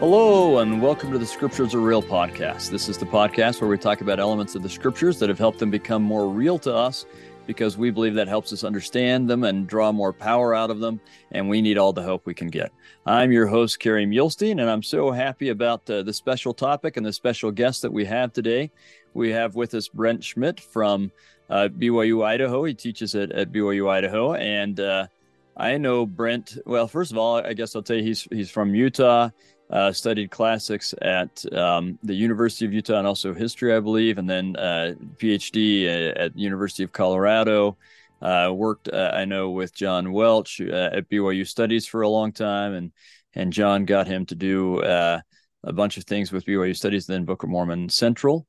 Hello, and welcome to the Scriptures Are Real podcast. This is the podcast where we talk about elements of the Scriptures that have helped them become more real to us because we believe that helps us understand them and draw more power out of them, and we need all the help we can get. I'm your host, Kerry Muhlestein, and I'm so happy about uh, the special topic and the special guest that we have today. We have with us Brent Schmidt from uh, BYU Idaho. He teaches at, at BYU Idaho, and uh, I know Brent. Well, first of all, I guess I'll tell you he's he's from Utah uh, studied classics at um, the University of Utah and also history, I believe, and then uh, PhD at University of Colorado. Uh, worked, uh, I know, with John Welch uh, at BYU Studies for a long time, and and John got him to do a bunch of things with BYU Studies, then Book of Mormon Central.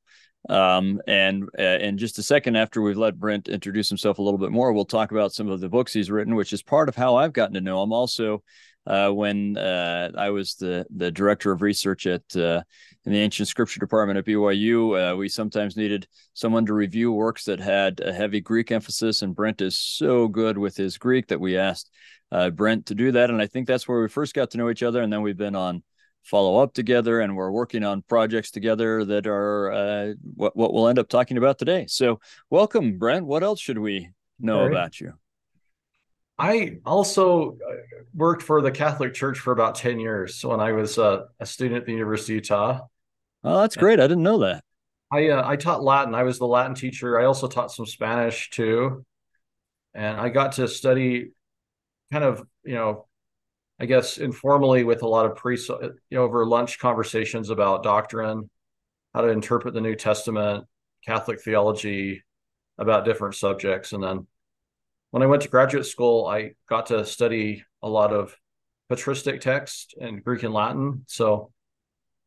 Um, and in just a second, after we've let Brent introduce himself a little bit more, we'll talk about some of the books he's written, which is part of how I've gotten to know him. Also, uh, when uh, I was the the director of research at uh, in the ancient scripture department at BYU. Uh, we sometimes needed someone to review works that had a heavy Greek emphasis, and Brent is so good with his Greek that we asked uh, Brent to do that. And I think that's where we first got to know each other, and then we've been on follow up together and we're working on projects together that are uh, what, what we'll end up talking about today so welcome brent what else should we know right. about you I also uh, worked for the Catholic Church for about 10 years when I was uh, a student at the University of Utah. Oh, that's great. I didn't know that. I uh, I taught Latin. I was the Latin teacher. I also taught some Spanish too. And I got to study kind of, you know, I guess informally with a lot of priests uh, you know, over lunch conversations about doctrine, how to interpret the New Testament, Catholic theology, about different subjects. And then when I went to graduate school, I got to study a lot of patristic text and Greek and Latin. So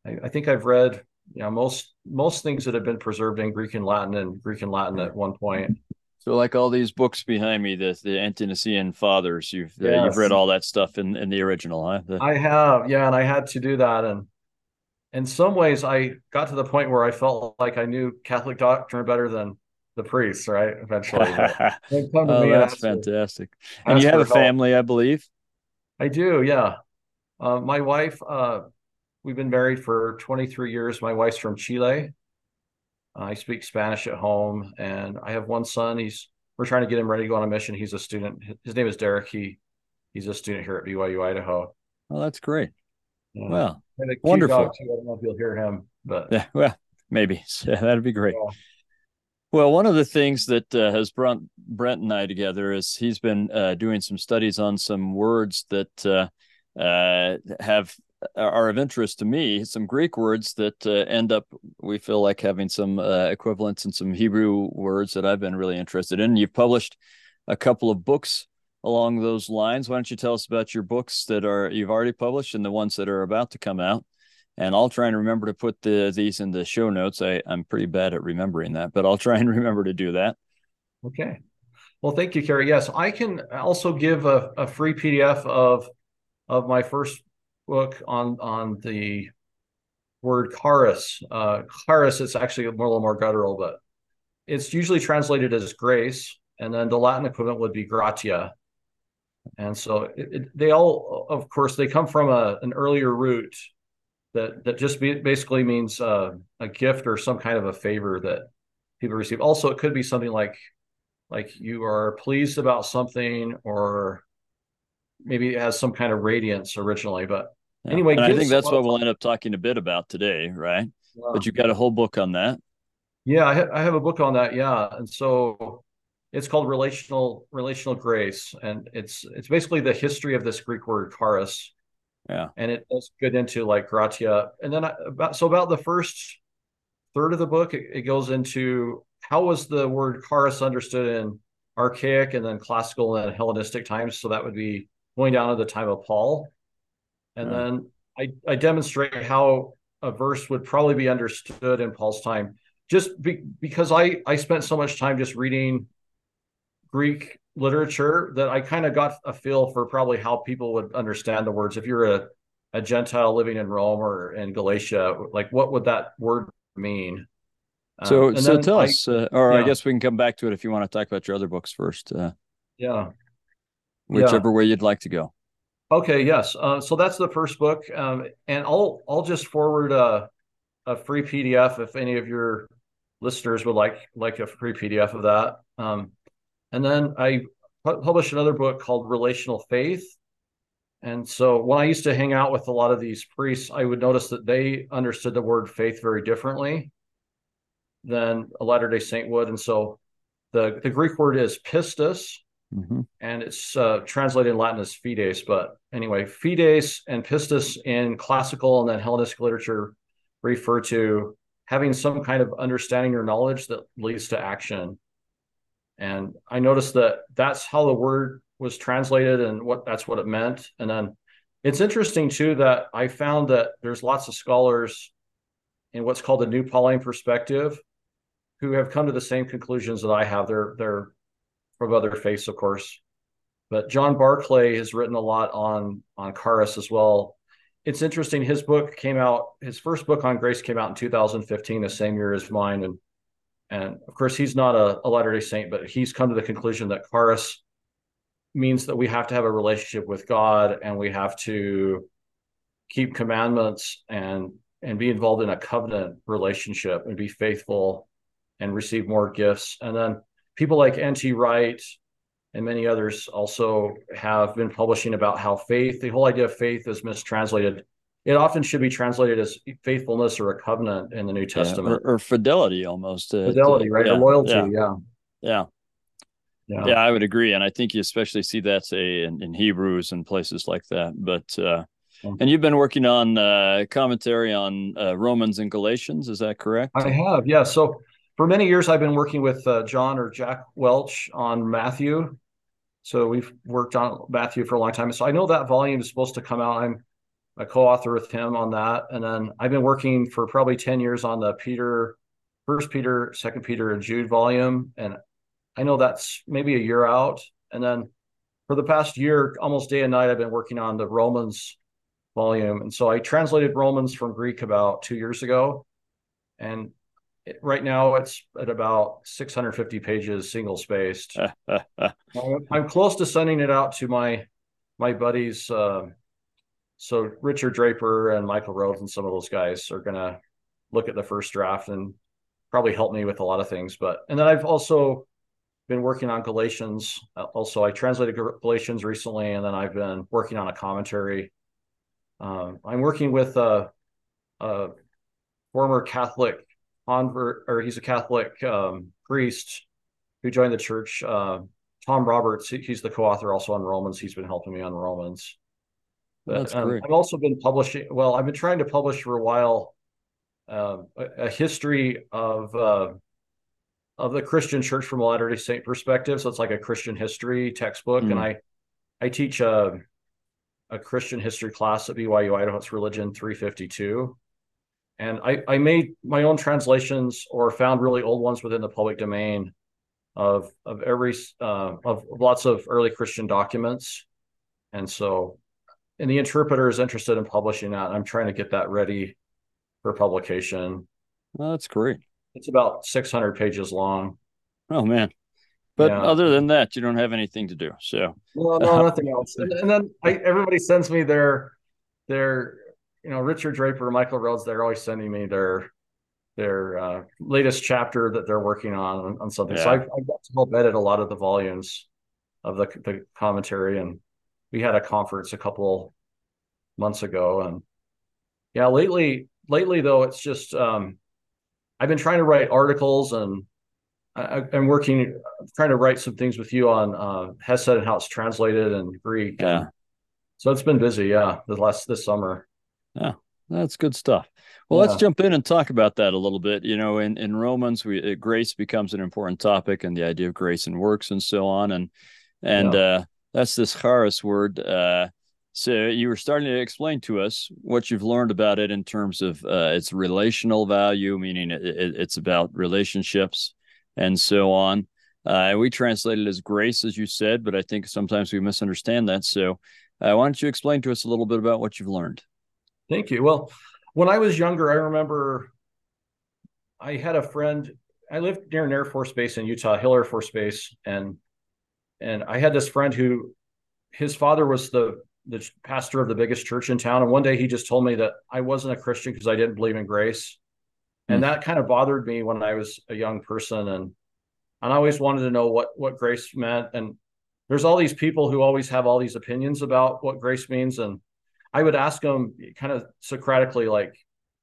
I, I, think I've read, you know, most most things that have been preserved in Greek and Latin and Greek and Latin at one point. So, like all these books behind me, the the Ante-Nicene Fathers, you've yes. uh, you've read all that stuff in in the original, huh? The... I have, yeah, and I had to do that, and in some ways, I got to the point where I felt like I knew Catholic doctrine better than the priests, right? Eventually. oh, that's fantastic. And you have a family, help. I believe. I do, yeah. Uh, my wife, uh, we've been married for 23 years. My wife's from Chile. Uh, I speak Spanish at home, and I have one son. He's we're trying to get him ready to go on a mission. He's a student. His name is Derek. He he's a student here at BYU Idaho. Oh, that's great. Yeah. Well, wonderful. I don't know if you'll hear him, but yeah, well, maybe that'd be great. Yeah. Well, one of the things that uh, has brought Brent and I together is he's been uh, doing some studies on some words that uh, uh have are of interest to me. Some Greek words that uh, end up we feel like having some uh, equivalents in some Hebrew words that I've been really interested in. You've published a couple of books along those lines. Why don't you tell us about your books that are you've already published and the ones that are about to come out? And I'll try and remember to put the, these in the show notes. I, I'm pretty bad at remembering that, but I'll try and remember to do that. Okay. Well, thank you, Kerry. Yes, I can also give a, a free PDF of of my first book on on the word charis. Uh, charis is actually a little more guttural, but it's usually translated as grace, and then the Latin equivalent would be gratia. And so it, it, they all, of course, they come from a, an earlier root that that just be, basically means uh, a gift or some kind of a favor that people receive. Also, it could be something like like you are pleased about something, or maybe it has some kind of radiance originally. But yeah. anyway, I think that's what we'll end up talking a bit about today, right? Yeah. But you've got a whole book on that. Yeah, I, ha- I have a book on that. Yeah, and so it's called relational relational grace, and it's it's basically the history of this Greek word charis yeah. And it does get into like gratia. And then I, about so about the first third of the book, it, it goes into how was the word charis understood in archaic and then classical and Hellenistic times. So that would be going down to the time of Paul. And yeah. then I, I demonstrate how a verse would probably be understood in Paul's time, just be, because I, I spent so much time just reading Greek literature that I kind of got a feel for probably how people would understand the words. If you're a, a Gentile living in Rome or in Galatia, like what would that word mean? So, um, so tell I, us, uh, or yeah. I guess we can come back to it if you want to talk about your other books first. Uh, yeah. Whichever yeah. way you'd like to go. Okay, yes. Uh, so that's the first book, um, and I'll I'll just forward a, a free PDF if any of your listeners would like like a free PDF of that. Um, and then I pu- published another book called Relational Faith. And so when I used to hang out with a lot of these priests, I would notice that they understood the word faith very differently than a Latter Day Saint would. And so the the Greek word is pistis, Mm-hmm. and it's uh, translated in Latin as fides. But anyway, fides and pistis in classical and then Hellenistic literature refer to having some kind of understanding or knowledge that leads to action. And I noticed that that's how the word was translated and what that's what it meant. And then it's interesting too that I found that there's lots of scholars in what's called the New Pauline perspective who have come to the same conclusions that I have. They're they're from other faiths, of course. But John Barclay has written a lot on on Charis as well. It's interesting. His book came out. His first book on grace came out in 2015, the same year as mine. And and of course, he's not a, a Latter Day Saint, but he's come to the conclusion that Charis means that we have to have a relationship with God and we have to keep commandments and and be involved in a covenant relationship and be faithful and receive more gifts. And then people like N.T. Wright and many others also have been publishing about how faith, the whole idea of faith is mistranslated. It often should be translated as faithfulness or a covenant in the New Testament. Yeah, or, or, fidelity almost. Uh, fidelity, right? Yeah, or loyalty, yeah. yeah. yeah. Yeah. yeah, I would agree, and I think you especially see that say in, in Hebrews and places like that. But uh, and you've been working on uh, commentary on uh, Romans and Galatians, is that correct? I have, yeah. So for many years, I've been working with uh, John or Jack Welch on Matthew. So we've worked on Matthew for a long time. So I know that volume is supposed to come out. I'm a co-author with him on that, and then I've been working for probably ten years on the Peter, First Peter, Second Peter, and Jude volume, and I know that's maybe a year out. And then for the past year, almost day and night, I've been working on the Romans volume. And so I translated Romans from Greek about two years ago. And it, right now it's at about 650 pages, single spaced. I'm close to sending it out to my my buddies. Uh, so Richard Draper and Michael Rhodes and some of those guys are going to look at the first draft and probably help me with a lot of things. But and then I've also been working on Galatians. Uh, also, I translated Galatians recently, and then I've been working on a commentary. Um, I'm working with a, a, former Catholic convert, or he's a Catholic um, priest who joined the church. Uh, Tom Roberts, he's the co-author also on Romans. He's been helping me on Romans. That's um, great. I've also been publishing. Well, I've been trying to publish for a while uh, a, a, history of uh, of the Christian church from a Latter day Saint perspective. So it's like a Christian history textbook. Mm. And I, I teach a, a Christian history class at BYU Idaho. It's religion 352. And I, I made my own translations or found really old ones within the public domain of, of every, uh, of lots of early Christian documents. And so, and the interpreter is interested in publishing that. I'm trying to get that ready for publication. Well, that's great. It's about 600 pages long. Oh man. But yeah. other than that, you don't have anything to do. So well, no, nothing else. And, and then I, everybody sends me their their you know Richard Draper, Michael Rhodes. They're always sending me their their uh, latest chapter that they're working on on something. Yeah. So I've, I've got to help edit a lot of the volumes of the the commentary, and we had a conference a couple months ago, and yeah, lately lately though it's just um, I've been trying to write articles and I, am working, trying to write some things with you on uh, Hesed and how it's translated in Greek. Yeah. So it's been busy. Yeah. The last, this summer. Yeah. That's good stuff. Well, yeah. let's jump in and talk about that a little bit. You know, in, in Romans, we uh, grace becomes an important topic, and the idea of grace and works, and so on. And and yeah. uh, that's this charis word. Uh, so you were starting to explain to us what you've learned about it in terms of uh, its relational value, meaning it, it, it's about relationships and so on. Uh, we translate it as grace, as you said, but I think sometimes we misunderstand that. So uh, why don't you explain to us a little bit about what you've learned? Thank you. Well, when I was younger, I remember I had a friend. I lived near an Air Force Base in Utah, Hill Air Force Base, and and I had this friend who his father was the the pastor of the biggest church in town. And one day he just told me that I wasn't a Christian because I didn't believe in grace. And mm. that kind of bothered me when I was a young person. And, and I always wanted to know what, what grace meant. And there's all these people who always have all these opinions about what grace means. And I would ask them kind of Socratically, like,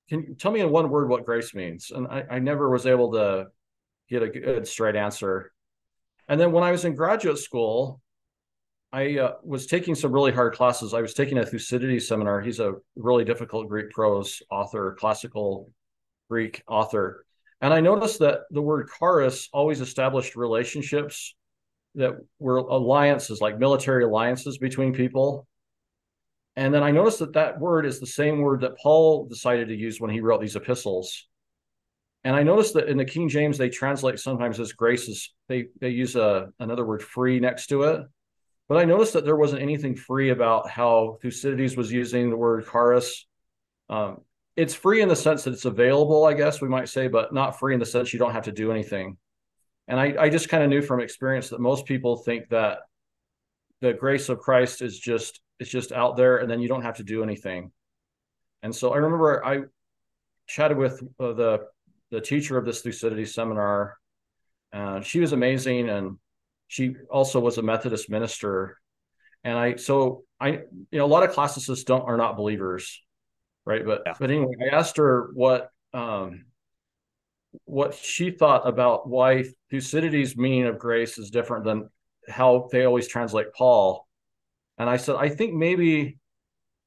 can you tell me in one word what grace means? And I, I never was able to get a good straight answer. And then when I was in graduate school, I uh, was taking some really hard classes. I was taking a Thucydides seminar. He's a really difficult Greek prose author, classical Greek author. And I noticed that the word charis always established relationships that were alliances, like military alliances between people. And then I noticed that that word is the same word that Paul decided to use when he wrote these epistles. And I noticed that in the King James, they translate sometimes as graces. They they use a another word free next to it. But I noticed that there wasn't anything free about how Thucydides was using the word charis. Um, it's free in the sense that it's available, I guess we might say, but not free in the sense you don't have to do anything. And I, I just kind of knew from experience that most people think that the grace of Christ is just it's just out there, and then you don't have to do anything. And so I remember I chatted with uh, the the teacher of this Thucydides seminar. Uh, she was amazing, and she also was a Methodist minister. And I, so I, you know, a lot of classicists don't are not believers, right? But yeah. but anyway, I asked her what um, what she thought about why Thucydides' meaning of grace is different than how they always translate Paul. And I said, I think maybe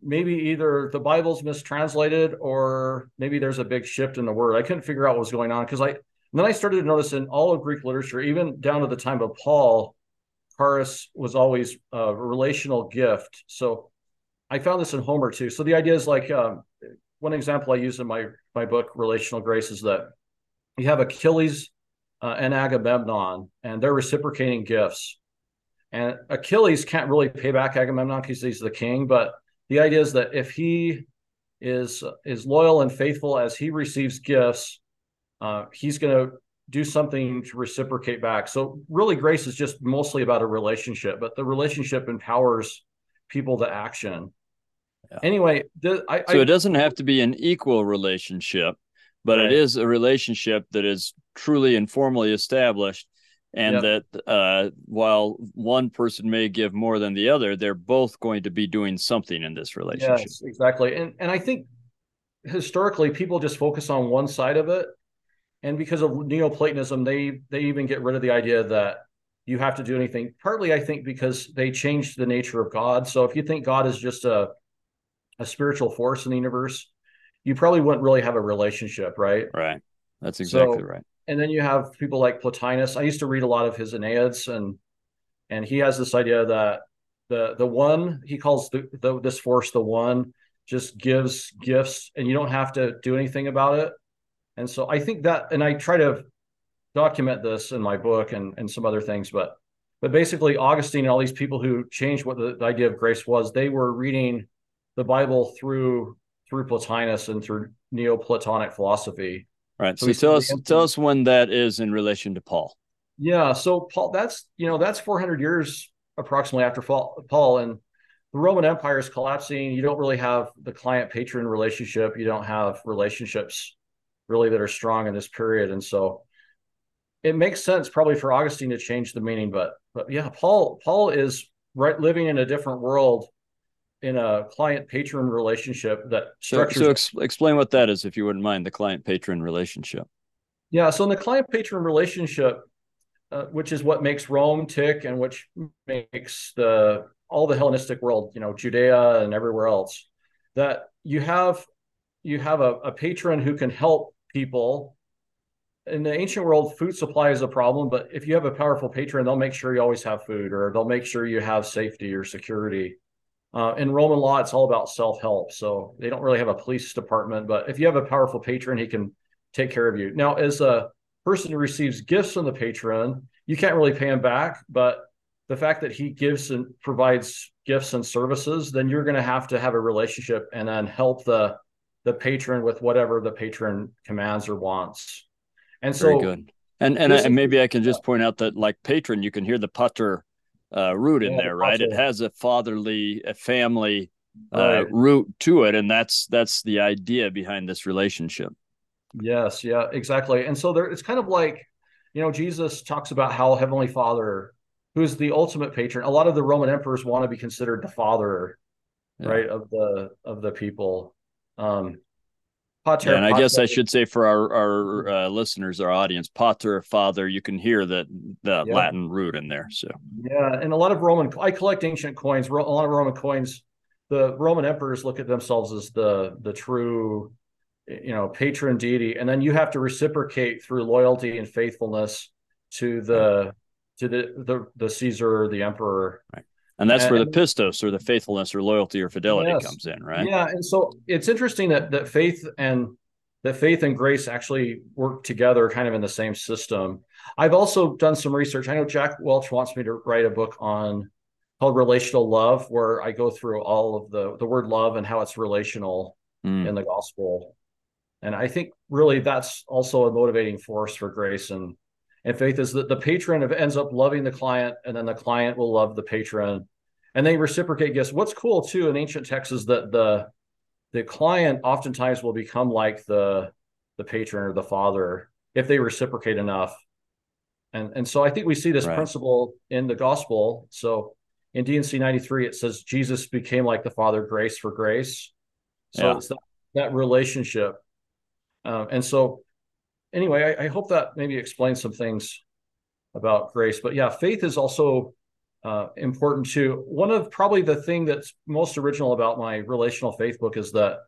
maybe either the Bible's mistranslated or maybe there's a big shift in the word. I couldn't figure out what was going on because I then I started to notice in all of Greek literature, even down to the time of Paul, charis was always a relational gift. So I found this in Homer too. So the idea is like um, one example I use in my my book, Relational Grace, is that you have Achilles uh, and Agamemnon, and they're reciprocating gifts. And Achilles can't really pay back Agamemnon because he's the king, but the idea is that if he is is loyal and faithful as he receives gifts, uh, he's going to do something to reciprocate back. So really, grace is just mostly about a relationship, but the relationship empowers people to action. Yeah. Anyway, the, I, so it doesn't have to be an equal relationship, but right. it is a relationship that is truly and formally established and yep. that uh, while one person may give more than the other, they're both going to be doing something in this relationship. Yes, exactly. And and I think historically people just focus on one side of it, and because of Neoplatonism, they they even get rid of the idea that you have to do anything. Partly, I think, because they changed the nature of God. So if you think God is just a a spiritual force in the universe, you probably wouldn't really have a relationship, right? Right. That's exactly so, right and then you have people like Plotinus. I used to read a lot of his Enneads, and and he has this idea that the the one he calls the, the this force the one just gives gifts, and you don't have to do anything about it. And so I think that, and I try to document this in my book and and some other things, but but basically Augustine and all these people who changed what the, the idea of grace was, they were reading the Bible through through Plotinus and through Neoplatonic philosophy Right. So, so tell us tell us when that is in relation to Paul. Yeah. So Paul, that's you know that's 400 years approximately after Paul, and the Roman Empire is collapsing. You don't really have the client patron relationship. You don't have relationships really that are strong in this period, and so it makes sense probably for Augustine to change the meaning. But but yeah, Paul Paul is right living in a different world in a client patron relationship that structures. So, so ex- explain what that is, if you wouldn't mind, the client patron relationship. Yeah. So in the client patron relationship, uh, which is what makes Rome tick and which makes the all the Hellenistic world, you know, Judea and everywhere else, that you have you have a, a patron who can help people. In the ancient world, food supply is a problem, but if you have a powerful patron, they'll make sure you always have food, or they'll make sure you have safety or security. Uh, in Roman law, it's all about self help. So they don't really have a police department, but if you have a powerful patron, he can take care of you. Now, as a person who receives gifts from the patron, you can't really pay him back, but the fact that he gives and provides gifts and services, then you're going to have to have a relationship and then help the the patron with whatever the patron commands or wants. And so, Very good. And and, and maybe I can just point out that like patron, you can hear the pater uh, root in Yeah, there, right? It has a fatherly, a family uh, Right. root to it, and that's that's the idea behind this relationship. Yes, yeah, exactly. And so there it's kind of like, you know, Jesus talks about how Heavenly Father, who's the ultimate patron, a lot of the Roman emperors want to be considered the father, Yeah. right, of the of the people. Um pater, Yeah, and I guess I should say for our our uh, listeners, our audience, pater, father, you can hear that the Yeah. Latin root in there. So Yeah, and a lot of Roman I collect ancient coins, a lot of Roman coins. The Roman emperors look at themselves as the the true you know, patron deity, and then you have to reciprocate through loyalty and faithfulness to the to the the, the Caesar the emperor. And that's where the pistos or the faithfulness or loyalty or fidelity Yes. comes in, right? Yeah, and so it's interesting that that faith and that faith and grace actually work together kind of in the same system. I've also done some research. I know Jack Welch wants me to write a book on called relational love where I go through all of the the word love and how it's relational Mm. in the gospel. And I think really that's also a motivating force for grace and and faith is that the patron ends up loving the client and then the client will love the patron and they reciprocate gifts. What's cool too in ancient texts is that the the client oftentimes will become like the the patron or the father if they reciprocate enough. And and so I think we see this Right. principle in the gospel. So in D&C 93 it says Jesus became like the father grace for grace. So Yeah. it's that, that relationship. Um, and so anyway, I, I hope that maybe explains some things about grace. But yeah, faith is also uh, important too. One of probably the thing that's most original about my relational faith book is that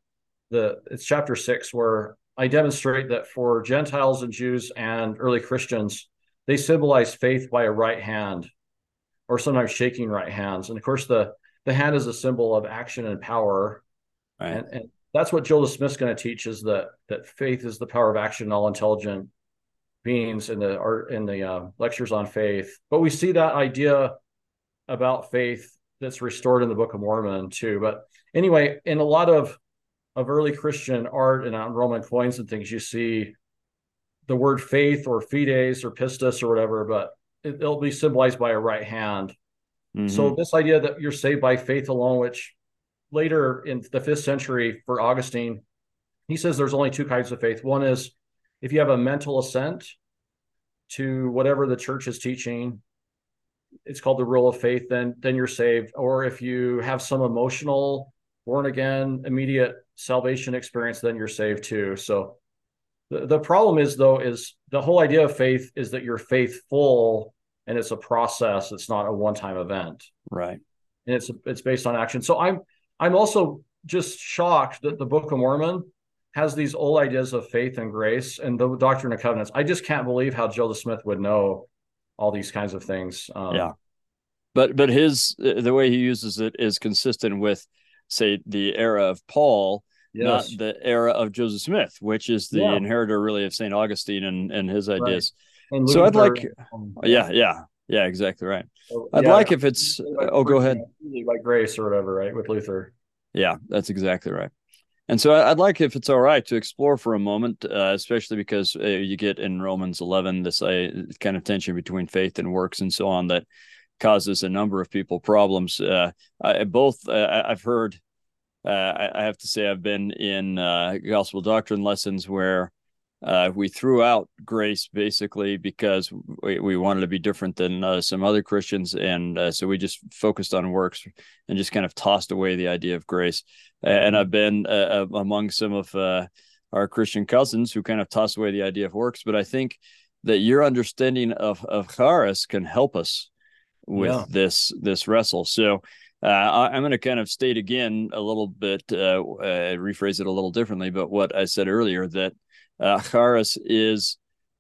the it's chapter six where I demonstrate that for Gentiles and Jews and early Christians, they symbolize faith by a right hand, or sometimes shaking right hands. And of course, the the hand is a symbol of action and power. Right. And, and that's what Joseph Smith's going to teach is that that faith is the power of action in all intelligent beings in the art in the uh, lectures on faith. But we see that idea about faith that's restored in the Book of Mormon too. But anyway, in a lot of of early Christian art and on Roman coins and things, you see the word faith or fides or pistis or whatever, but it, it'll be symbolized by a right hand. Mhm. So this idea that you're saved by faith alone, which later in the fifth century for Augustine, he says there's only two kinds of faith. One is if you have a mental assent to whatever the church is teaching, it's called the rule of faith, then then you're saved. Or if you have some emotional born again, immediate salvation experience, then you're saved too. So the, the problem is though, is the whole idea of faith is that you're faithful and it's a process, it's not a one-time event right. and it's it's based on action. So I'm I'm also just shocked that the Book of Mormon has these old ideas of faith and grace and the Doctrine of Covenants. I just can't believe how Joseph Smith would know all these kinds of things. Um, Yeah. But but his the way he uses it is consistent with say the era of Paul, not the era of Joseph Smith, which is the Yeah. inheritor really of Saint Augustine and and his ideas. And So I'd like- um, Yeah, yeah, yeah, exactly right. so, I'd yeah, like if it's by- oh, go ahead. By grace or whatever, right? With Luther. Yeah, that's exactly right. And so I'd like, if it's all right, to explore for a moment, uh, especially because uh, you get in Romans 11 this uh, kind of tension between faith and works and so on that causes a number of people problems. Uh, I, both, uh, I've heard, uh, I, have to say, I've been in gospel doctrine lessons where uh, we threw out grace basically because we, we wanted to be different than uh, some other Christians. And uh, so we just focused on works and just kind of tossed away the idea of grace. And I've been uh, among some of uh, our Christian cousins who kind of toss away the idea of works. But I think that your understanding of, of charis can help us with Yeah. this this wrestle. So uh, I, I'm going to kind of state again a little bit, uh, uh, rephrase it a little differently, but what I said earlier that uh, charis is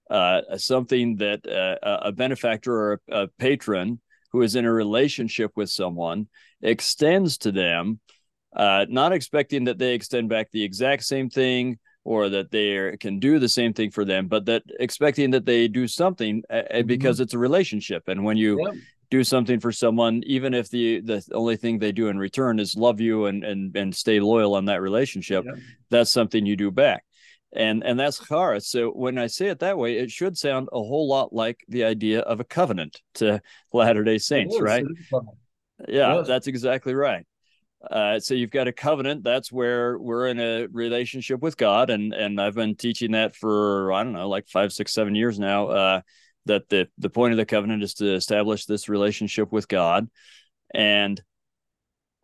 uh, something that uh, a benefactor or a, a patron who is in a relationship with someone extends to them, uh, not expecting that they extend back the exact same thing or that they are- can do the same thing for them, but that expecting that they do something uh, because it's a relationship. And when you Yeah. do something for someone, even if the the only thing they do in return is love you and and and stay loyal on that relationship, Yeah. that's something you do back. And and that's charis. So when I say it that way, it should sound a whole lot like the idea of a covenant to Latter Day Saints, right? Yeah, that's exactly right. Uh, so you've got a covenant. That's where we're in a relationship with God, and and I've been teaching that for I don't know, like five, six, seven years now. Uh, that the the point of the covenant is to establish this relationship with God, and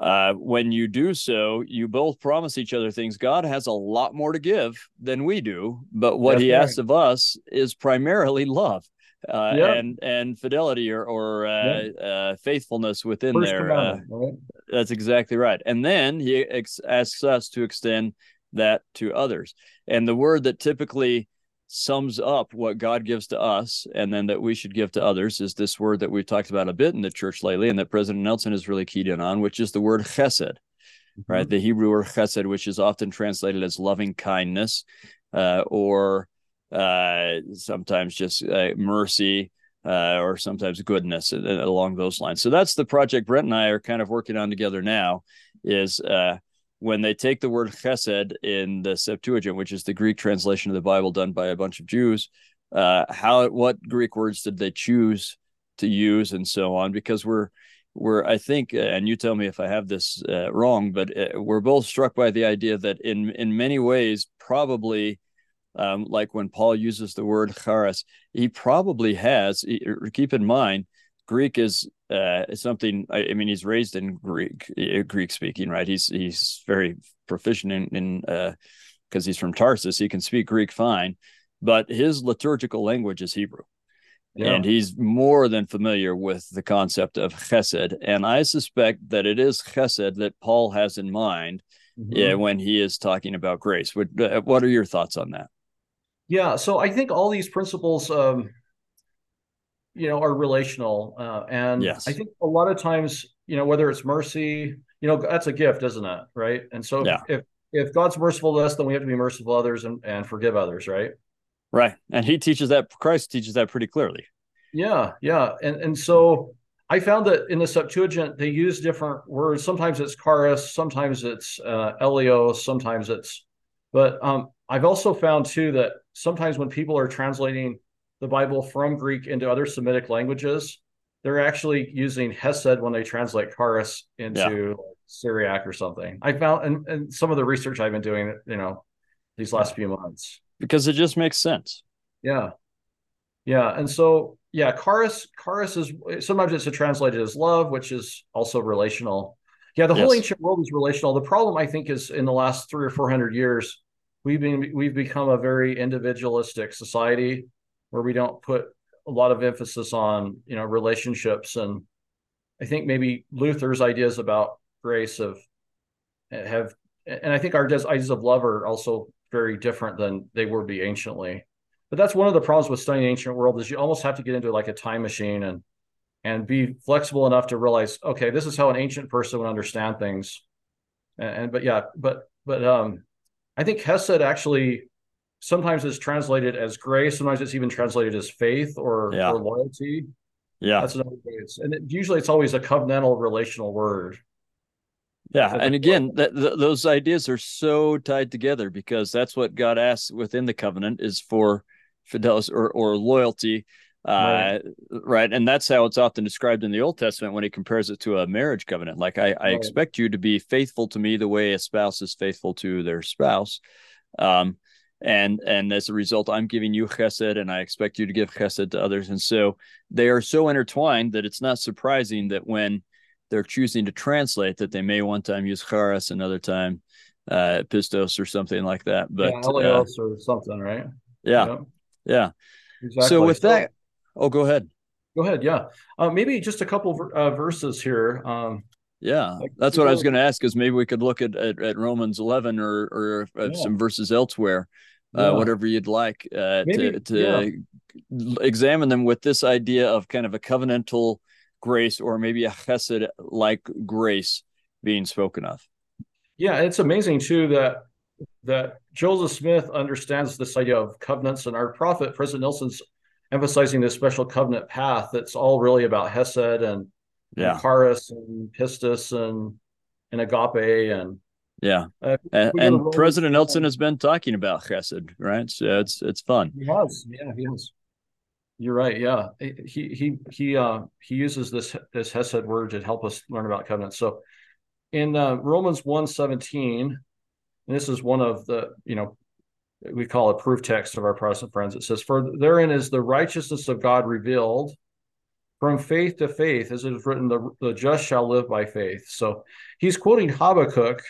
uh, when you do so, you both promise each other things. God has a lot more to give than we do, but what That's He right. asks of us is primarily love. Uh, yep. and and fidelity or or uh, yep. uh, faithfulness within First there. Uh, right? That's exactly right. And then he ex- asks us to extend that to others. And the word that typically sums up what God gives to us and then that we should give to others is this word that we've talked about a bit in the church lately and that President Nelson has really keyed in on, which is the word chesed, mm-hmm. right? The Hebrew word chesed, which is often translated as loving kindness uh, or uh, sometimes just uh, mercy. Uh, or sometimes goodness uh, along those lines. So that's the project Brent and I are kind of working on together now. Is uh, when they take the word chesed in the Septuagint, which is the Greek translation of the Bible done by a bunch of Jews, uh, how what Greek words did they choose to use and so on? Because we're we're I think, uh, and you tell me if I have this uh, wrong, but uh, we're both struck by the idea that in in many ways, probably. Um, like when Paul uses the word charis, he probably has. Keep in mind, Greek is uh, something. I, I, mean, he's raised in Greek, uh, Greek speaking, right? He's he's very proficient in in because uh, he's from Tarsus. He can speak Greek fine, but his liturgical language is Hebrew. Yeah. And he's more than familiar with the concept of chesed. And I suspect that it is chesed that Paul has in mind mm-hmm. yeah, when he is talking about grace. What, uh, what are your thoughts on that? Yeah, so I think all these principles um, you know are relational uh, and yes. i think a lot of times you know whether it's mercy you know that's a gift isn't it? Right? And so yeah. if if god's merciful to us then we have to be merciful to others and, and forgive others right? Right. And he teaches that christ teaches that pretty clearly. Yeah yeah. And and so i found that in the septuagint they use different words. Sometimes it's charis sometimes it's uh, eleos sometimes it's but um, i've also found too that sometimes when people are translating the Bible from Greek into other Semitic languages, they're actually using Hesed when they translate Charis into yeah. Syriac or something. I found, and, and some of the research I've been doing, you know, these last few months. Because it just makes sense. Yeah. Yeah. And so, yeah, Charis, Charis is sometimes it's translated as love, which is also relational. Yeah, the yes. whole ancient world is relational. The problem, I think, is in the last three or four hundred years, we've been we've become a very individualistic society where we don't put a lot of emphasis on you know relationships. And i think maybe luther's ideas about grace have have and i think our ideas of love are also very different than they would be anciently. But that's one of the problems with studying ancient world is you almost have to get into like a time machine and and be flexible enough to realize okay this is how an ancient person would understand things. And, and but yeah but but um i think hesed actually sometimes it's translated as grace. Sometimes it's even translated as faith or, yeah. or loyalty. Yeah, that's another way. It's, and it, usually it's always a covenantal relational word. Yeah, and again, th- those ideas are so tied together because that's what God asks within the covenant is for fidelity or, or loyalty, uh, right. right. And that's how it's often described in the Old Testament when he compares it to a marriage covenant. Like I, I right. expect you to be faithful to me the way a spouse is faithful to their spouse. Um, and and as a result i'm giving you chesed and i expect you to give chesed to others and so they are so intertwined that it's not surprising that when they're choosing to translate that they may one time use charis another time uh pistos or something like that but yeah, uh, or something right yeah yeah, yeah. Exactly. so with that oh go ahead go ahead yeah uh, maybe just a couple uh, verses here um yeah, that's what I was going to ask. Is maybe we could look at, at, at Romans eleven or or yeah. some verses elsewhere uh, yeah. whatever you'd like uh, Maybe, to, to yeah. examine them with this idea of kind of a covenantal grace or maybe a chesed like grace being spoken of. Yeah, it's amazing too that that Joseph Smith understands this idea of covenants, and our prophet President Nelson's emphasizing this special covenant path that's all really about Hesed and, yeah. and Charis and Pistis and and Agape and Yeah, uh, and, and President Nelson has been talking about chesed, right? So it's it's fun. He has, yeah, he has. You're right. Yeah, he he he uh he uses this this hesed word to help us learn about covenants. So in uh, Romans 1:17, this is one of the you know we call it proof text of our Protestant friends. It says, "For therein is the righteousness of God revealed." From faith to faith, as it is written, the, the just shall live by faith. So he's quoting Habakkuk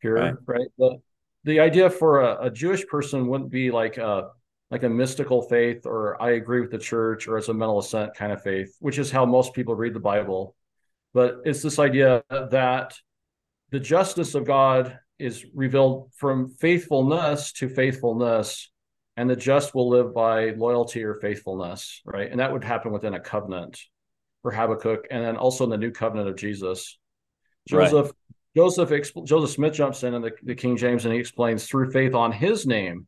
here, right? right? The, the idea for a, a, Jewish person wouldn't be like a like a mystical faith or I agree with the church or as a mental assent kind of faith, which is how most people read the Bible. But it's this idea that the justice of God is revealed from faithfulness to faithfulness, and the just will live by loyalty or faithfulness, right? And that would happen within a covenant for Habakkuk, and then also in the new covenant of Jesus. Joseph right. Joseph Joseph Smith jumps in in the, the King James and he explains through faith on his name.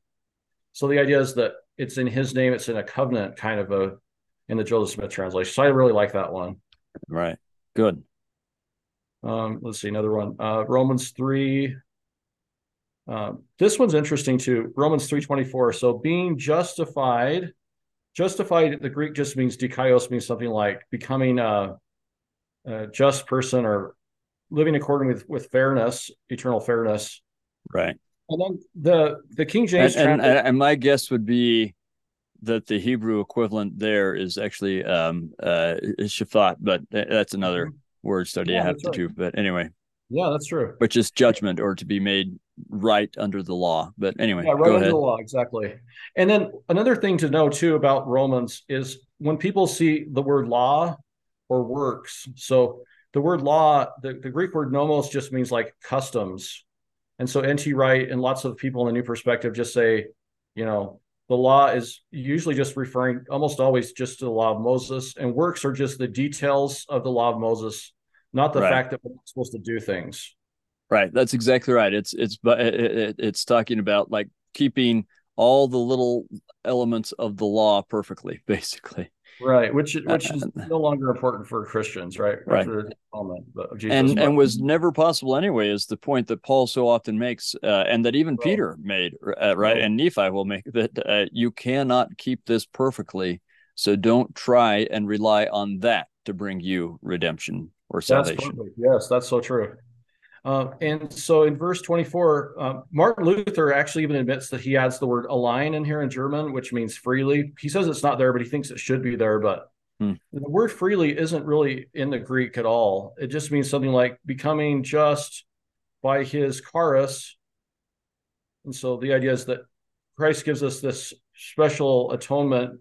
So the idea is that it's in his name, it's in a covenant kind of a in the Joseph Smith translation. So I really like that one. Right. Good. Um, let's see another one. Uh, Romans three. Uh, this one's interesting too. Romans three twenty four. So being justified, justified. The Greek just means dikaios means something like becoming a, a just person or living according with with fairness, eternal fairness. Right. And then the the King James and, and, and, my guess would be that the Hebrew equivalent there is actually um uh shafat, but that's another mm-hmm. word study yeah, I have to right. do. But anyway. Yeah, that's true. Which is judgment or to be made right under the law. But anyway, yeah, right under the law, exactly. And then another thing to know too about Romans is when people see the word law or works. So the word law, the, the Greek word nomos just means like customs. And so N.T. Wright and lots of people in the New Perspective just say, you know, the law is usually just referring almost always just to the law of Moses, and works are just the details of the law of Moses, not the right. fact that we're supposed to do things. Right. That's exactly right. It's it's but it, it's talking about like keeping all the little elements of the law perfectly, basically right which which is no longer important for christians right? Right. And and was never possible anyway is the point that paul so often makes uh, and that even peter made uh, right? And nephi will make that uh, you cannot keep this perfectly so don't try and rely on that to bring you redemption or salvation. that's yes that's so true uh, and so in verse 24, uh, Martin Luther actually even admits that he adds the word allein in here in German, which means freely. He says it's not there, but he thinks it should be there. But hmm. the word freely isn't really in the Greek at all. It just means something like becoming just by his charis. And so the idea is that Christ gives us this special atonement,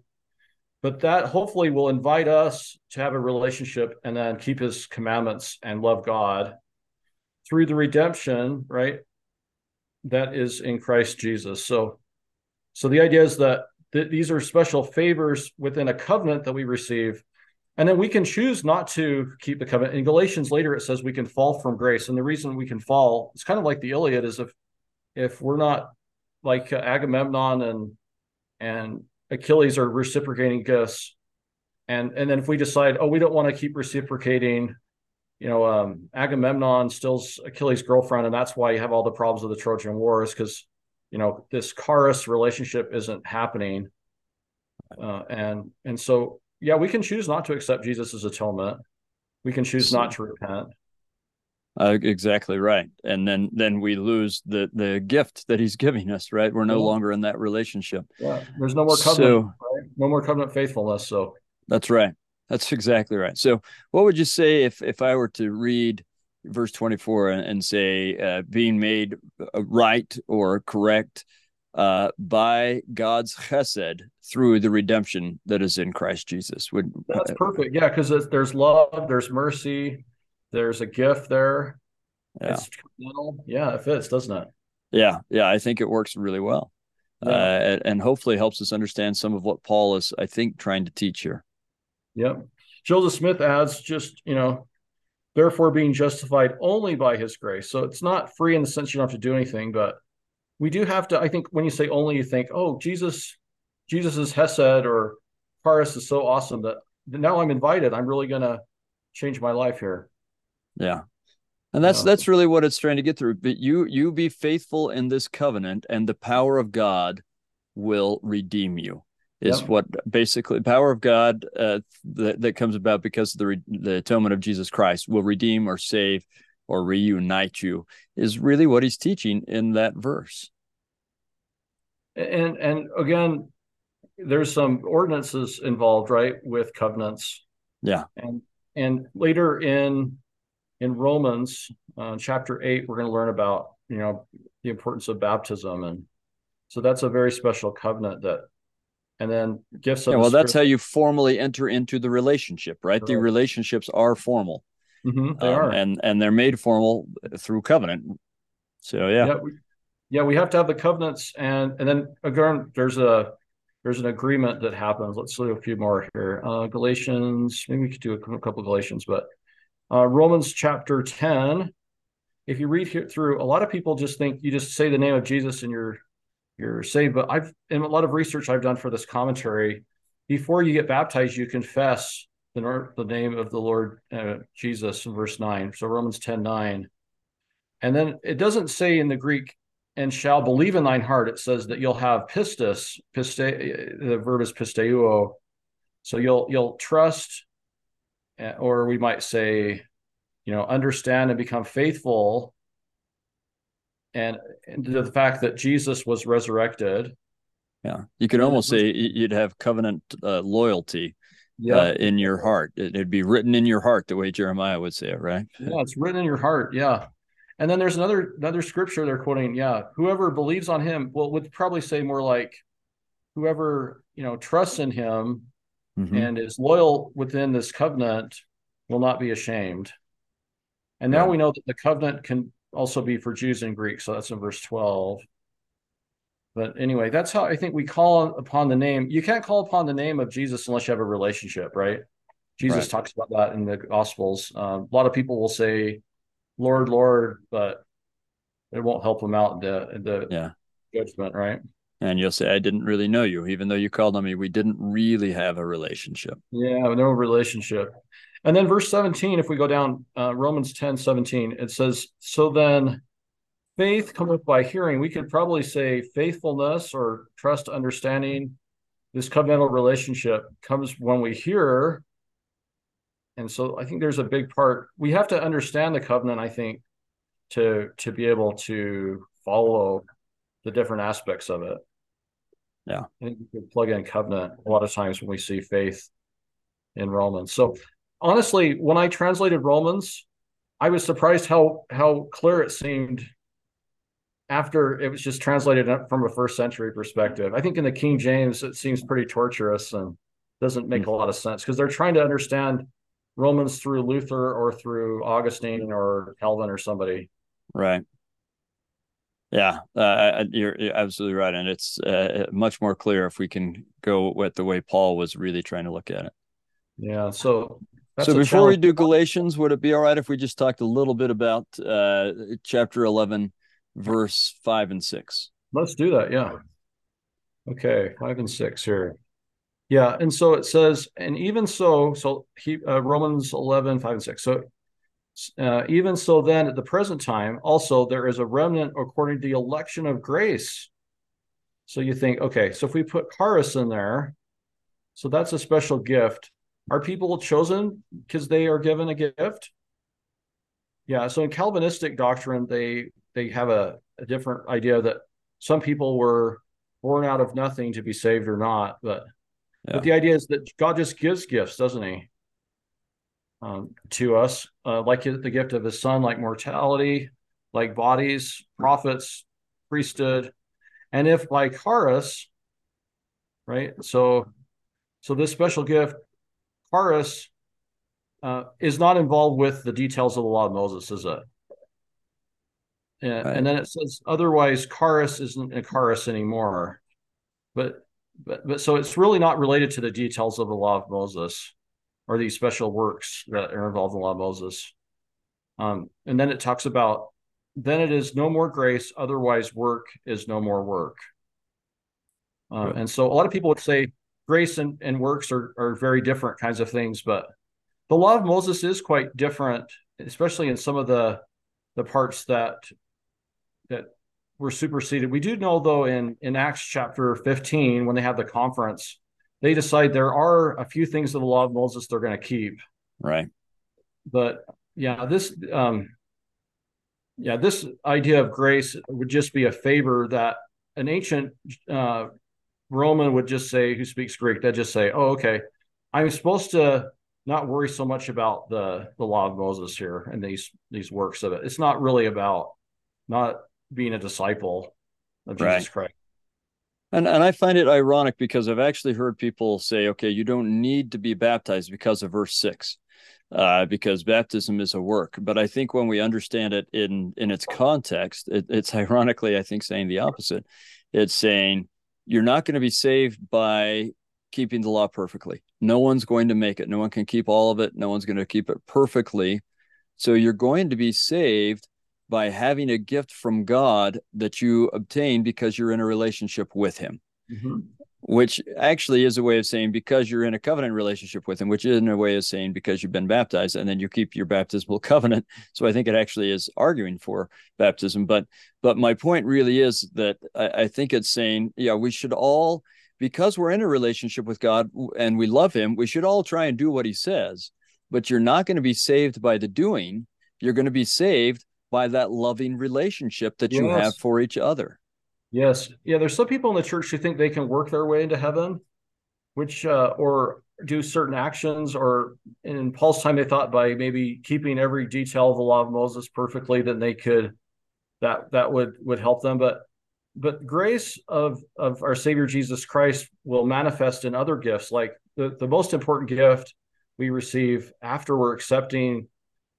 but that hopefully will invite us to have a relationship and then keep his commandments and love God through the redemption, right? That is in Christ Jesus. So, so the idea is that th- these are special favors within a covenant that we receive, and then we can choose not to keep the covenant. In Galatians later, it says we can fall from grace, and the reason we can fall, it's kind of like the Iliad, is if if we're not like Agamemnon and and Achilles are reciprocating gifts, and and then if we decide, oh, we don't want to keep reciprocating you know, um, Agamemnon stills Achilles' girlfriend, and that's why you have all the problems of the Trojan Wars because, you know, this Charis relationship isn't happening, uh, and and so yeah, we can choose not to accept Jesus' atonement. We can choose not to repent. Uh, exactly right, and then then we lose the the gift that He's giving us. Right, we're no yeah. longer in that relationship. Yeah, there's no more covenant. So, right? No more covenant faithfulness. So that's right. That's exactly right. So, what would you say if if I were to read verse 24 and, and say uh, being made uh, right or correct uh, by God's chesed through the redemption that is in Christ Jesus? Would that's uh, perfect? Yeah, because there's love, there's mercy, there's a gift there. Yeah. It's yeah, it fits, doesn't it? Yeah, yeah, I think it works really well. Yeah. Uh, and, and hopefully helps us understand some of what Paul is, I think, trying to teach here. Yep. Joseph Smith adds just, you know, therefore being justified only by his grace. So it's not free in the sense you don't have to do anything, but we do have to, I think when you say only, you think, oh, Jesus, Jesus's Hesed or Charis is so awesome that now I'm invited. I'm really going to change my life here. Yeah. And that's that's really what it's trying to get through. But you you be faithful in this covenant, and the power of God will redeem you. Is yep. what basically power of God uh, that that comes about because of the re- the atonement of Jesus Christ will redeem or save or reunite you is really what he's teaching in that verse. And and again, there's some ordinances involved, right, with covenants. Yeah. And and later in in Romans uh, chapter eight, we're going to learn about you know the importance of baptism, and so that's a very special covenant that. And then gifts. Yeah, well, that's how you formally enter into the relationship, right? The relationships are formal. Mm-hmm, they um, are, and and they're made formal through covenant. So yeah, yeah, we, yeah, we have to have the covenants, and and then again, there's a there's an agreement that happens. Let's do a few more here. Uh, Galatians, maybe we could do a, a couple of Galatians, but uh, Romans chapter 10. If you read here through, a lot of people just think you just say the name of Jesus and you're you're saved. But I've in a lot of research I've done for this commentary, before you get baptized, you confess the, the name of the Lord uh, Jesus in verse 9. So Romans 10 9. And then it doesn't say in the Greek, and shall believe in thine heart. It says that you'll have pistis, piste, the verb is pisteuo. So you'll you'll trust, uh, or we might say, you know, understand and become faithful. And, and the fact that Jesus was resurrected. Yeah, you could almost say you'd have covenant uh, loyalty yeah. Uh, in your heart. It, would be written in your heart, the way Jeremiah would say it, right? Yeah, it's written in your heart. Yeah. And then there's another another scripture they're quoting. Yeah, whoever believes on him, well, would probably say more like, whoever you know trusts in him mm-hmm. and is loyal within this covenant will not be ashamed. And now yeah. we know that the covenant can also be for Jews and Greeks. So that's in verse 12. But anyway, that's how I think we call upon the name. You can't call upon the name of Jesus unless you have a relationship, right? Jesus right. talks about that in the Gospels. Uh, a lot of people will say, "Lord, Lord," but it won't help them out in the, in the yeah. judgment, right? And you'll say, "I didn't really know you, even though you called on me. We didn't really have a relationship." Yeah, no relationship. And then verse 17, if we go down, uh, Romans 10, 17, it says, "So then." faith cometh by hearing. We could probably say faithfulness or trust, understanding. This covenantal relationship comes when we hear. And so I think there's a big part. We have to understand the covenant, I think, to to be able to follow the different aspects of it. Yeah. I think we could plug in covenant a lot of times when we see faith in Romans. So honestly, when I translated Romans, I was surprised how how clear it seemed after it was just translated from a first century perspective. I think in the King James, it seems pretty torturous and doesn't make a lot of sense because they're trying to understand Romans through Luther or through Augustine or Calvin or somebody. Right. Yeah, uh, you're, you're, absolutely right, and it's uh, much more clear if we can go with the way Paul was really trying to look at it. Yeah. So. So before we do Galatians, would it be all right if we just talked a little bit about uh, chapter eleven, verse five and six. Let's do that. Yeah. Okay, five and six here. Yeah, and so it says, and even so, so he uh, Romans 11, 5 and 6. So uh, even so, then at the present time, also there is a remnant according to the election of grace. So you think, okay, so if we put charis in there, so that's a special gift. Are people chosen because they are given a gift? Yeah. So in Calvinistic doctrine, they they have a, a different idea that some people were born out of nothing to be saved or not, but yeah. but the idea is that God just gives gifts, doesn't He? Um, to us, uh, like the gift of His Son, like mortality, like bodies, prophets, priesthood, and if by charis, right? So, so this special gift, charis, uh, is not involved with the details of the law of Moses, is it? And, right. and then it says otherwise charis isn't a charis anymore. But but but so it's really not related to the details of the law of Moses or these special works that are involved in the law of Moses. Um, and then it talks about then it is no more grace, otherwise work is no more work. Uh, right. And so a lot of people would say grace and, and works are, are very different kinds of things, but the law of Moses is quite different, especially in some of the the parts that that were superseded. We do know though in in Acts chapter 15 when they have the conference, they decide there are a few things of the law of Moses they're going to keep. Right. But yeah, this um yeah, this idea of grace would just be a favor that an ancient uh, Roman would just say, who speaks Greek, they'd just say, "Oh, okay, I'm supposed to not worry so much about the the law of Moses here and these these works of it. It's not really about not being a disciple of Jesus right. Christ." And and I find it ironic because I've actually heard people say, "Okay, you don't need to be baptized because of verse six uh, because baptism is a work. But I think when we understand it in in its context, it, it's ironically, I think, saying the opposite. It's saying you're not going to be saved by keeping the law perfectly. No one's going to make it. No one can keep all of it. No one's going to keep it perfectly. So you're going to be saved by having a gift from God that you obtain because you're in a relationship with Him. Mm-hmm which actually is a way of saying because you're in a covenant relationship with him, which is in a way of saying because you've been baptized and then you keep your baptismal covenant. So I think it actually is arguing for baptism. But but my point really is that I, I think it's saying, yeah, we should all, because we're in a relationship with God and we love him, we should all try and do what he says. But you're not going to be saved by the doing. You're going to be saved by that loving relationship that you have for each other. Yes. Yeah. There's some people in the church who think they can work their way into heaven, which, uh, or do certain actions, or in Paul's time, they thought by maybe keeping every detail of the law of Moses perfectly, then they could, that, that would, would help them. But, but grace of, of our Savior Jesus Christ will manifest in other gifts. Like the, the most important gift we receive after we're accepting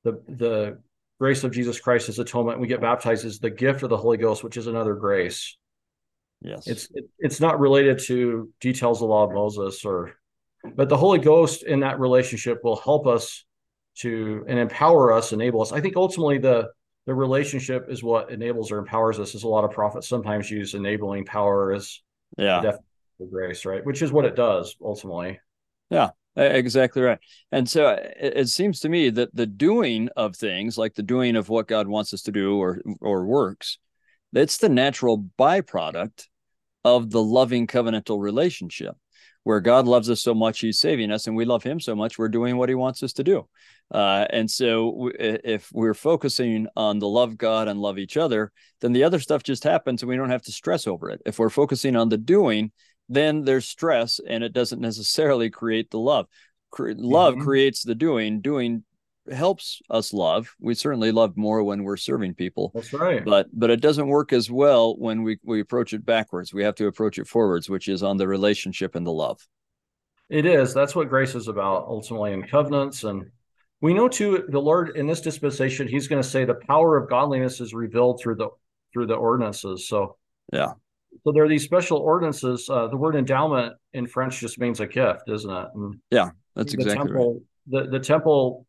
the, the grace of Jesus Christ as atonement, we get baptized is the gift of the Holy Ghost, which is another grace. Yes. It's it, it's not related to details of the law of Moses or but the Holy Ghost in that relationship will help us to and empower us, enable us. I think ultimately the the relationship is what enables or empowers us. As a lot of prophets sometimes use enabling power as yeah grace, right? Which is what it does ultimately. Yeah, exactly right. And so it, it, seems to me that the doing of things, like the doing of what God wants us to do or or works, that's the natural byproduct of the loving covenantal relationship where God loves us so much, He's saving us, and we love Him so much, we're doing what He wants us to do. Uh, and so, if we're focusing on the love God and love each other, then the other stuff just happens, and we don't have to stress over it. If we're focusing on the doing, then there's stress, and it doesn't necessarily create the love. Cre- love mm-hmm. creates the doing. Doing helps us love. We certainly love more when we're serving people. That's right. But but it doesn't work as well when we we approach it backwards. We have to approach it forwards, which is on the relationship and the love. It is. That's what grace is about ultimately in covenants and we know too the Lord in this dispensation he's going to say the power of godliness is revealed through the through the ordinances. So yeah. So there are these special ordinances. Uh, the word endowment in French just means a gift, isn't it? And yeah, that's exactly temple, right. The the temple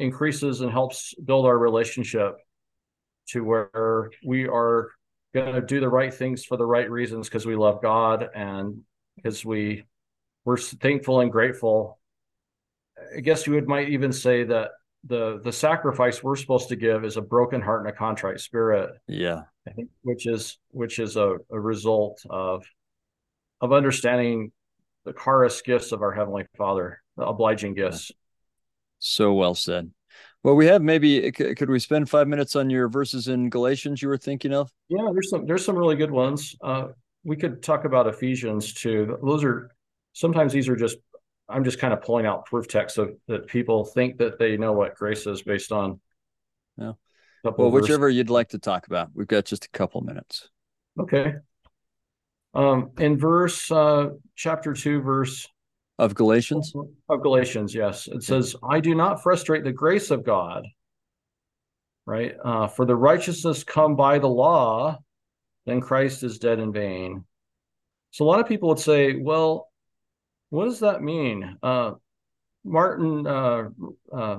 increases and helps build our relationship to where we are going to do the right things for the right reasons because we love God and because we we're thankful and grateful. I guess you would might even say that the the sacrifice we're supposed to give is a broken heart and a contrite spirit. Yeah, I think which is which is a, a result of of understanding the charis gifts of our heavenly Father, the obliging gifts. So well said. Well, we have maybe could we spend five minutes on your verses in Galatians you were thinking of? Yeah, there's some there's some really good ones. Uh, we could talk about Ephesians too. Those are sometimes these are just I'm just kind of pulling out proof texts of that people think that they know what grace is based on. Yeah. Well, whichever verses. you'd like to talk about. We've got just a couple minutes. Okay. Um, in verse uh, chapter two, verse of Galatians? Of Galatians, yes. It says, I do not frustrate the grace of God, right? Uh, for the righteousness come by the law, then Christ is dead in vain. So a lot of people would say, well, what does that mean? Uh, Martin uh, uh,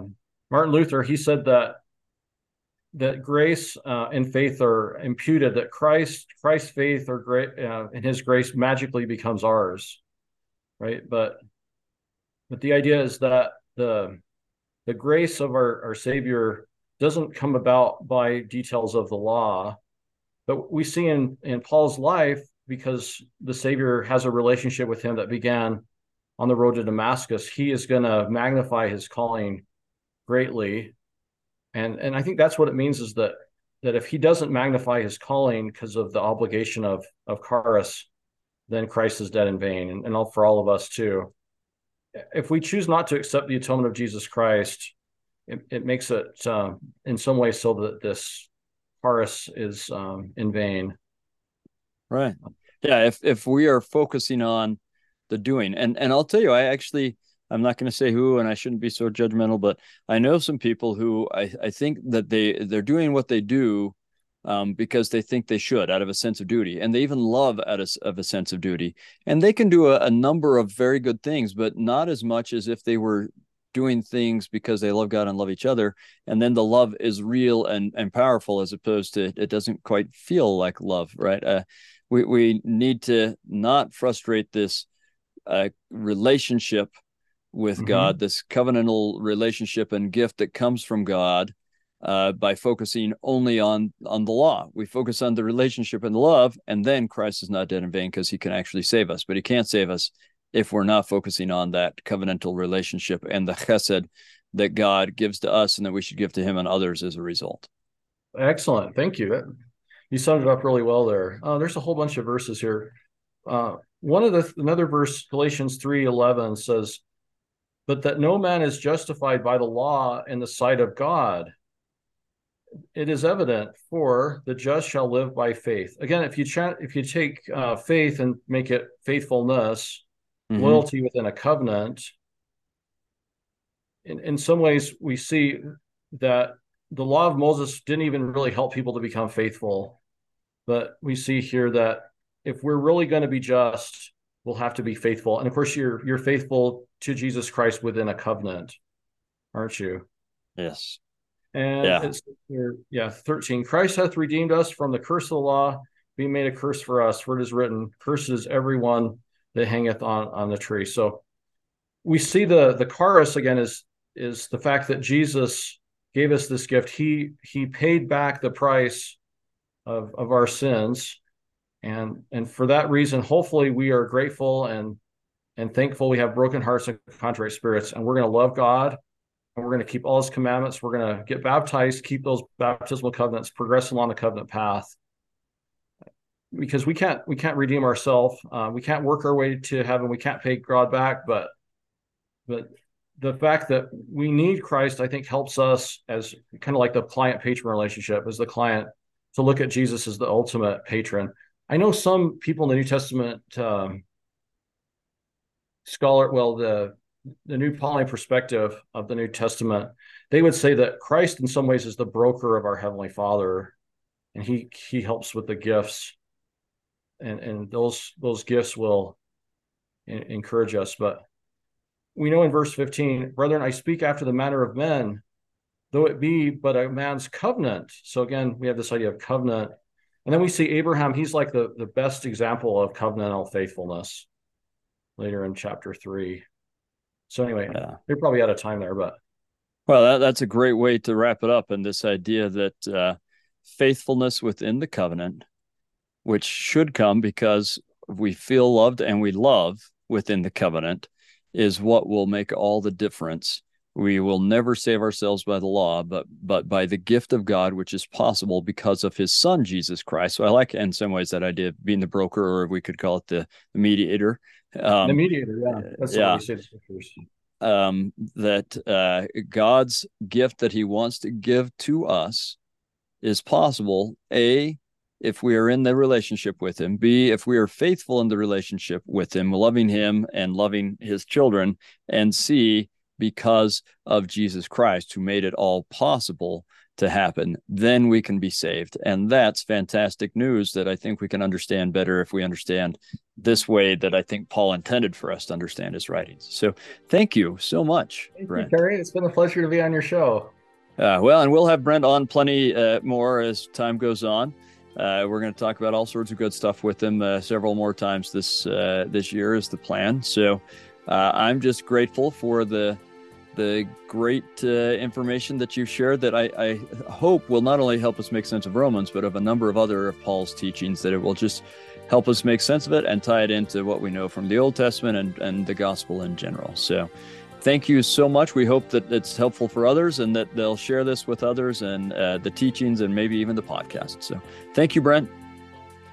Martin Luther, he said that that grace uh, and faith are imputed. That Christ Christ's faith or great uh, and His grace magically becomes ours, right? But but the idea is that the the grace of our, our Savior doesn't come about by details of the law, but we see in in Paul's life because the Savior has a relationship with him that began on the road to Damascus. He is going to magnify his calling greatly, and and I think that's what it means is that that if he doesn't magnify his calling because of the obligation of of charis, then Christ is dead in vain, and, and all, for all of us too. If we choose not to accept the atonement of Jesus Christ, it, it makes it uh, in some ways so that this charis is um, in vain. Right. Yeah. If if we are focusing on the doing, and and I'll tell you, I actually I'm not going to say who, and I shouldn't be so judgmental, but I know some people who I, I think that they they're doing what they do um, because they think they should out of a sense of duty, and they even love out of, of a sense of duty, and they can do a, a number of very good things, but not as much as if they were doing things because they love God and love each other, and then the love is real and and powerful as opposed to it doesn't quite feel like love, right? Uh, we we need to not frustrate this uh, relationship with mm-hmm. God, this covenantal relationship and gift that comes from God uh, by focusing only on on the law. We focus on the relationship and the love, and then Christ is not dead in vain because He can actually save us. But He can't save us if we're not focusing on that covenantal relationship and the chesed that God gives to us, and that we should give to Him and others as a result. Excellent, thank you. You summed it up really well there. Uh, there's a whole bunch of verses here. Uh, one of the another verse, Galatians three eleven says but that no man is justified by the law in the sight of God. It is evident, for the just shall live by faith. Again, if you ch- if you take uh, faith and make it faithfulness, mm-hmm. loyalty within a covenant, in, in some ways we see that the law of Moses didn't even really help people to become faithful. But we see here that if we're really going to be just, we'll have to be faithful. And of course, you're you're faithful to Jesus Christ within a covenant, aren't you? Yes. And yeah. it's here, yeah, 13. Christ hath redeemed us from the curse of the law, being made a curse for us, for it is written, curses everyone that hangeth on, on the tree. So we see the the charis again is is the fact that Jesus gave us this gift. He he paid back the price of of our sins and and for that reason hopefully we are grateful and and thankful we have broken hearts and contrite spirits and we're going to love god we're going to keep all his commandments. We're going to get baptized keep those baptismal covenants progress along the covenant path. Because we can't we can't redeem ourselves. Uh, we can't work our way to heaven. We can't pay god back. But but the fact that we need christ i think helps us as kind of like the client patron relationship as the client to look at jesus as the ultimate patron. I know some people in the New Testament um, scholar, well, the the New Pauline perspective of the New Testament, they would say that Christ, in some ways, is the broker of our Heavenly Father, and he he helps with the gifts, and and those those gifts will in, encourage us. But we know in verse fifteen, brethren, I speak after the manner of men, though it be but a man's covenant. So again, we have this idea of covenant and then we see Abraham, he's like the, the best example of covenantal faithfulness later in chapter three. So, anyway, yeah. we're probably out of time there, but. Well, that, that's a great way to wrap it up. And this idea that uh, faithfulness within the covenant, which should come because we feel loved and we love within the covenant, is what will make all the difference we will never save ourselves by the law but but by the gift of god which is possible because of his son jesus christ. So i like in some ways that idea of being the broker or we could call it the, the mediator. Um, the mediator yeah. that's yeah. what we say um, that uh, god's gift that he wants to give to us is possible a if we are in the relationship with him b if we are faithful in the relationship with him loving him and loving his children and c because of Jesus Christ, who made it all possible to happen, then we can be saved. And that's fantastic news that I think we can understand better if we understand this way that I think Paul intended for us to understand his writings. So thank you so much, thank Brent. You, Kerry. It's been a pleasure to be on your show. Uh, well, and we'll have Brent on plenty uh, more as time goes on. Uh, we're going to talk about all sorts of good stuff with him uh, several more times this uh, this year is the plan. So uh, I'm just grateful for the the great uh, information that you've shared that I, I, hope will not only help us make sense of Romans, but of a number of other of Paul's teachings, that it will just help us make sense of it and tie it into what we know from the Old Testament and, and the gospel in general. So thank you so much. We hope that it's helpful for others and that they'll share this with others and uh, the teachings and maybe even the podcast. So thank you, Brent.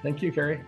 Thank you, Kerry.